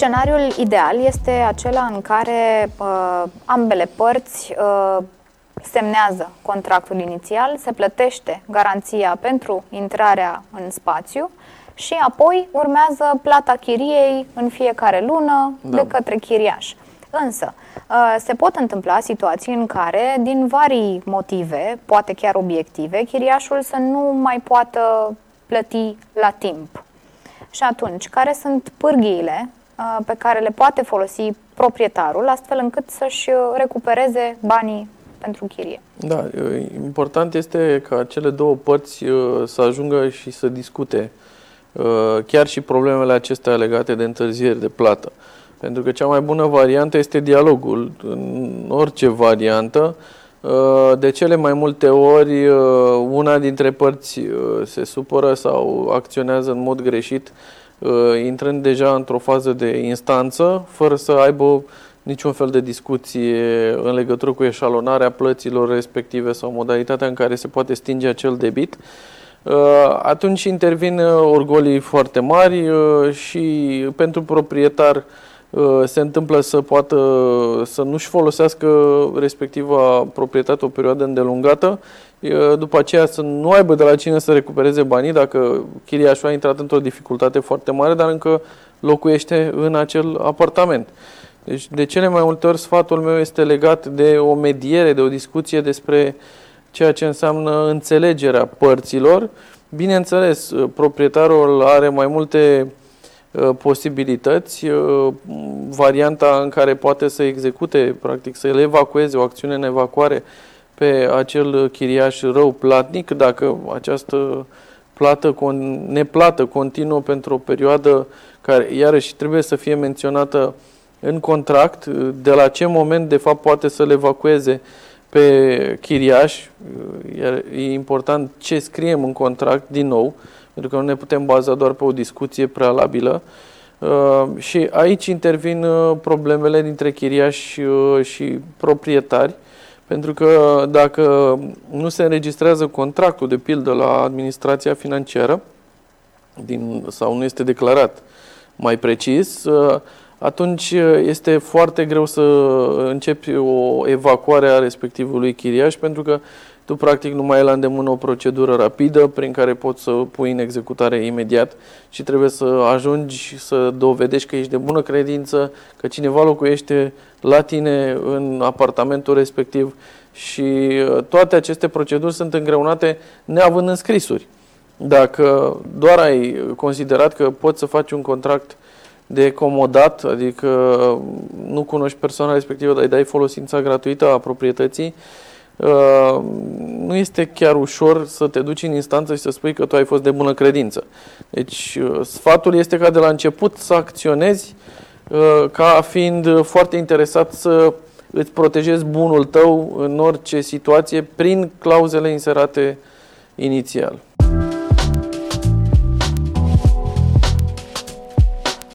Scenariul ideal este acela în care uh, ambele părți uh, semnează contractul inițial, se plătește garanția pentru intrarea în spațiu și apoi urmează plata chiriei în fiecare lună da. de către chiriaș. Însă, uh, se pot întâmpla situații în care, din vari motive, poate chiar obiective, chiriașul să nu mai poată plăti la timp. Și atunci, care sunt pârghiile uh, pe care le poate folosi proprietarul, astfel încât să-și recupereze banii pentru chirie? Da, important este ca cele două părți uh, să ajungă și să discute chiar și problemele acestea legate de întârzieri de plată. Pentru că cea mai bună variantă este dialogul. În orice variantă, uh, de cele mai multe ori, uh, una dintre părți uh, se supără sau acționează în mod greșit, intrând deja într-o fază de instanță, fără să aibă niciun fel de discuție în legătură cu eșalonarea plăților respective sau modalitatea în care se poate stinge acel debit. Atunci intervin orgolii foarte mari și pentru proprietar Uh, se întâmplă să poată să nu-și folosească respectiva proprietate o perioadă îndelungată, uh, după aceea să nu aibă de la cine să recupereze banii dacă chiriașul a intrat într-o dificultate foarte mare, dar încă locuiește în acel apartament. Deci, de cele mai multe ori, sfatul meu este legat de o mediere, de o discuție despre ceea ce înseamnă înțelegerea părților. Bineînțeles, proprietarul are mai multe Uh, posibilități, uh, varianta în care poate să execute, practic să le evacueze o acțiune în evacuare pe acel chiriaș rău platnic, dacă această plată, neplată continuă pentru o perioadă care, iarăși, trebuie să fie menționată în contract, de la ce moment, de fapt, poate să le evacueze pe chiriaș, iar e important ce scriem în contract, din nou, pentru că nu ne putem baza doar pe o discuție prealabilă. Uh, și aici intervin uh, problemele dintre chiriași uh, și proprietari, pentru că dacă nu se înregistrează contractul, de pildă, la administrația financiară, din, sau nu este declarat mai precis, atunci este foarte greu să începi o evacuare a respectivului chiriaș, pentru că tu practic nu mai ai la îndemână o procedură rapidă prin care poți să pui în executare imediat și trebuie să ajungi să dovedești că ești de bună credință, că cineva locuiește la tine în apartamentul respectiv și uh, toate aceste proceduri sunt îngreunate neavând înscrisuri. Dacă doar ai considerat că poți să faci un contract de comodat, adică nu cunoști persoana respectivă, dar îi dai folosința gratuită a proprietății, Uh, nu este chiar ușor să te duci în instanță și să spui că tu ai fost de bună credință. Deci, uh, sfatul este ca de la început să acționezi uh, ca fiind foarte interesat să îți protejezi bunul tău în orice situație prin clauzele inserate inițial.